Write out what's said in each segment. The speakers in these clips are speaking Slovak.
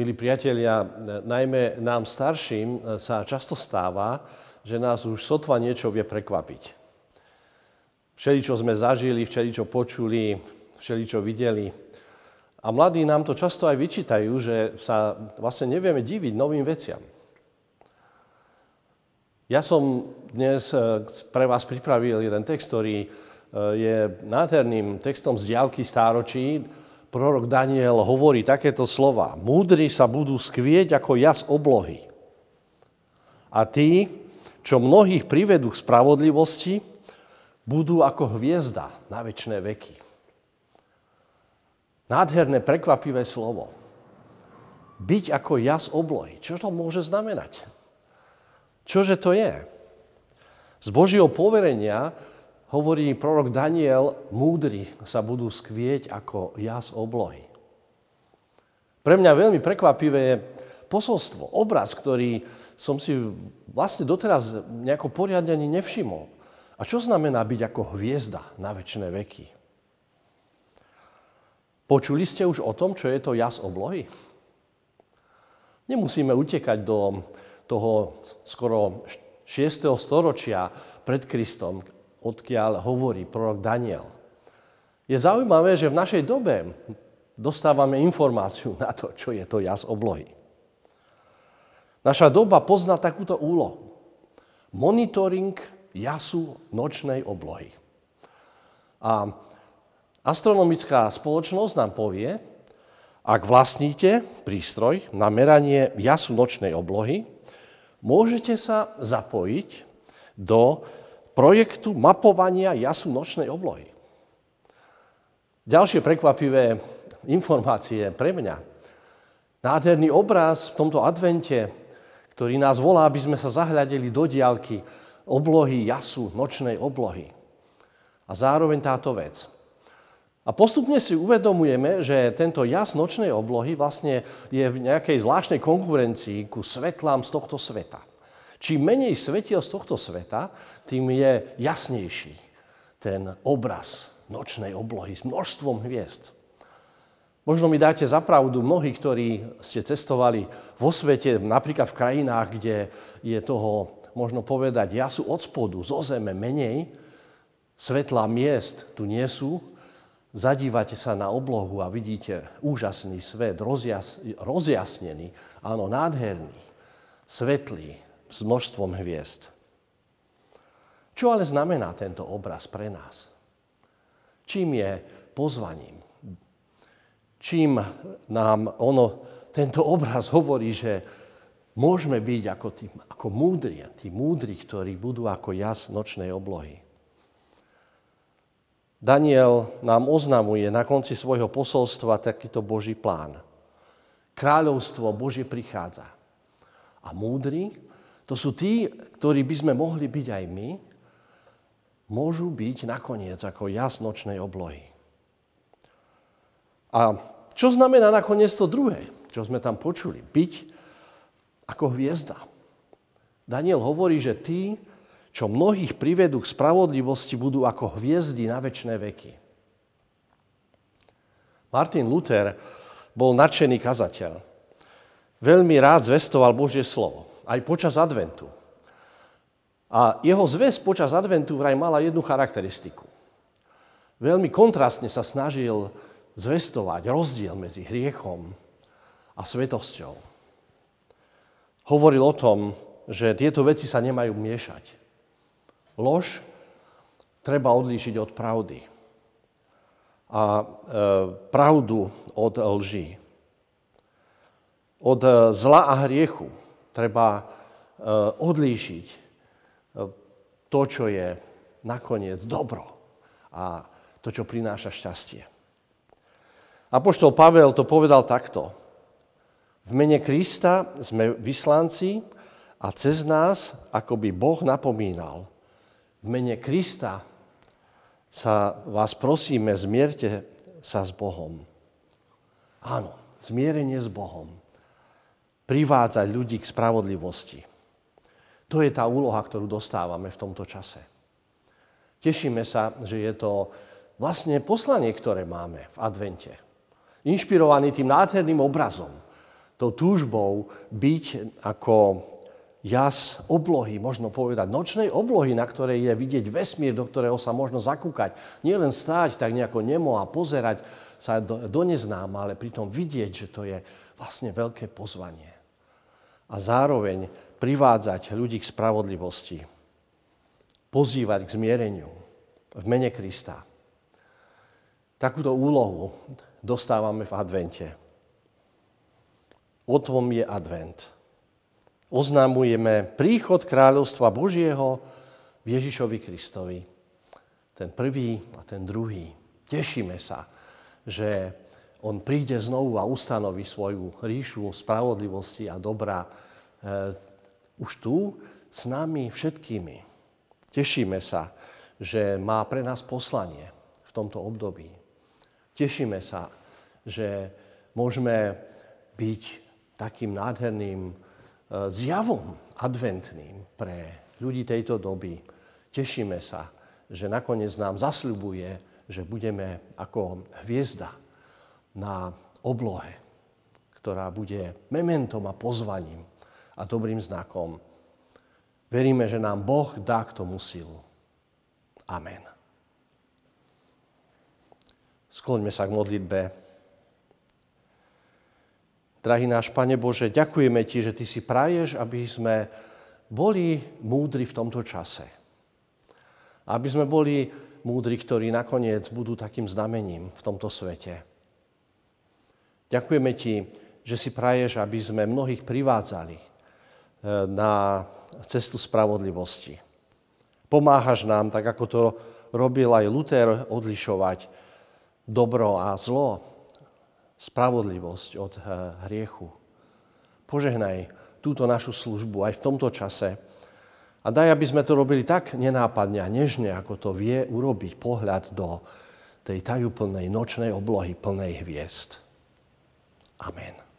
Milí priatelia, najmä nám starším sa často stáva, že nás už sotva niečo vie prekvapiť. Všeličo sme zažili, všeličo počuli, všeličo videli. A mladí nám to často aj vyčítajú, že sa vlastne nevieme diviť novým veciam. Ja som dnes eh, pre vás pripravil jeden text, ktorý eh, je nádherným textom z diálky stáročí, prorok Daniel hovorí takéto slova. Múdri sa budú skvieť ako jas oblohy. A tí, čo mnohých privedú k spravodlivosti, budú ako hviezda na väčšie veky. Nádherné, prekvapivé slovo. Byť ako jas oblohy. Čo to môže znamenať? Čože to je? Z Božieho poverenia hovorí prorok Daniel, múdri sa budú skvieť ako jas oblohy. Pre mňa veľmi prekvapivé je posolstvo, obraz, ktorý som si vlastne doteraz nejako poriadne ani nevšimol. A čo znamená byť ako hviezda na väčšie veky? Počuli ste už o tom, čo je to jas oblohy? Nemusíme utekať do toho skoro 6. storočia pred Kristom, odkiaľ hovorí prorok Daniel. Je zaujímavé, že v našej dobe dostávame informáciu na to, čo je to jas oblohy. Naša doba pozná takúto úlohu. Monitoring jasu nočnej oblohy. A astronomická spoločnosť nám povie, ak vlastníte prístroj na meranie jasu nočnej oblohy, môžete sa zapojiť do projektu mapovania jasu nočnej oblohy. Ďalšie prekvapivé informácie pre mňa. Nádherný obraz v tomto advente, ktorý nás volá, aby sme sa zahľadili do diálky oblohy jasu, nočnej oblohy. A zároveň táto vec. A postupne si uvedomujeme, že tento jas nočnej oblohy vlastne je v nejakej zvláštnej konkurencii ku svetlám z tohto sveta. Čím menej svetiel z tohto sveta, tým je jasnejší ten obraz nočnej oblohy s množstvom hviezd. Možno mi dáte zapravdu mnohí, ktorí ste cestovali vo svete, napríklad v krajinách, kde je toho, možno povedať, jasu od spodu, zo zeme menej, svetlá miest tu nie sú, zadívate sa na oblohu a vidíte úžasný svet, rozjas, rozjasnený, áno, nádherný, svetlý, s množstvom hviezd. Čo ale znamená tento obraz pre nás? Čím je pozvaním? Čím nám ono, tento obraz hovorí, že môžeme byť ako, tí, ako múdri, tí múdri, ktorí budú ako jas nočnej oblohy. Daniel nám oznamuje na konci svojho posolstva takýto Boží plán. Kráľovstvo Božie prichádza. A múdri to sú tí, ktorí by sme mohli byť aj my, môžu byť nakoniec ako jasnočnej oblohy. A čo znamená nakoniec to druhé, čo sme tam počuli? Byť ako hviezda. Daniel hovorí, že tí, čo mnohých privedú k spravodlivosti, budú ako hviezdy na väčšie veky. Martin Luther bol nadšený kazateľ. Veľmi rád zvestoval Božie slovo aj počas adventu. A jeho zväz počas adventu vraj mala jednu charakteristiku. Veľmi kontrastne sa snažil zvestovať rozdiel medzi hriechom a svetosťou. Hovoril o tom, že tieto veci sa nemajú miešať. Lož treba odlíšiť od pravdy a e, pravdu od lží. Od e, zla a hriechu treba e, odlíšiť e, to, čo je nakoniec dobro a to, čo prináša šťastie. Apoštol Pavel to povedal takto. V mene Krista sme vyslanci a cez nás, ako by Boh napomínal. V mene Krista sa vás prosíme, zmierte sa s Bohom. Áno, zmierenie s Bohom privádzať ľudí k spravodlivosti. To je tá úloha, ktorú dostávame v tomto čase. Tešíme sa, že je to vlastne poslanie, ktoré máme v advente. Inšpirovaný tým nádherným obrazom tou túžbou byť ako jas oblohy, možno povedať, nočnej oblohy, na ktorej je vidieť vesmír, do ktorého sa možno zakúkať. Nie len stáť tak nejako nemo a pozerať sa do, do neznáma, ale pritom vidieť, že to je vlastne veľké pozvanie. A zároveň privádzať ľudí k spravodlivosti, pozývať k zmiereniu v mene Krista. Takúto úlohu dostávame v advente. O tom je advent. Oznámujeme príchod kráľovstva Božieho v Ježišovi Kristovi. Ten prvý a ten druhý. Tešíme sa, že on príde znovu a ustanoví svoju ríšu spravodlivosti a dobra e, už tu s nami všetkými. Tešíme sa, že má pre nás poslanie v tomto období. Tešíme sa, že môžeme byť takým nádherným e, zjavom adventným pre ľudí tejto doby. Tešíme sa, že nakoniec nám zasľubuje, že budeme ako hviezda na oblohe, ktorá bude mementom a pozvaním a dobrým znakom. Veríme, že nám Boh dá k tomu silu. Amen. Skloňme sa k modlitbe. Drahý náš Pane Bože, ďakujeme Ti, že Ty si praješ, aby sme boli múdri v tomto čase. Aby sme boli múdri, ktorí nakoniec budú takým znamením v tomto svete. Ďakujeme Ti, že si praješ, aby sme mnohých privádzali eh, na cestu spravodlivosti. Pomáhaš nám, tak ako to robil aj Luther, odlišovať dobro a zlo, spravodlivosť od eh, hriechu. Požehnaj túto našu službu aj v tomto čase a daj, aby sme to robili tak nenápadne a nežne, ako to vie urobiť pohľad do tej tajúplnej nočnej oblohy plnej hviezd. Amen.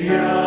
Yeah.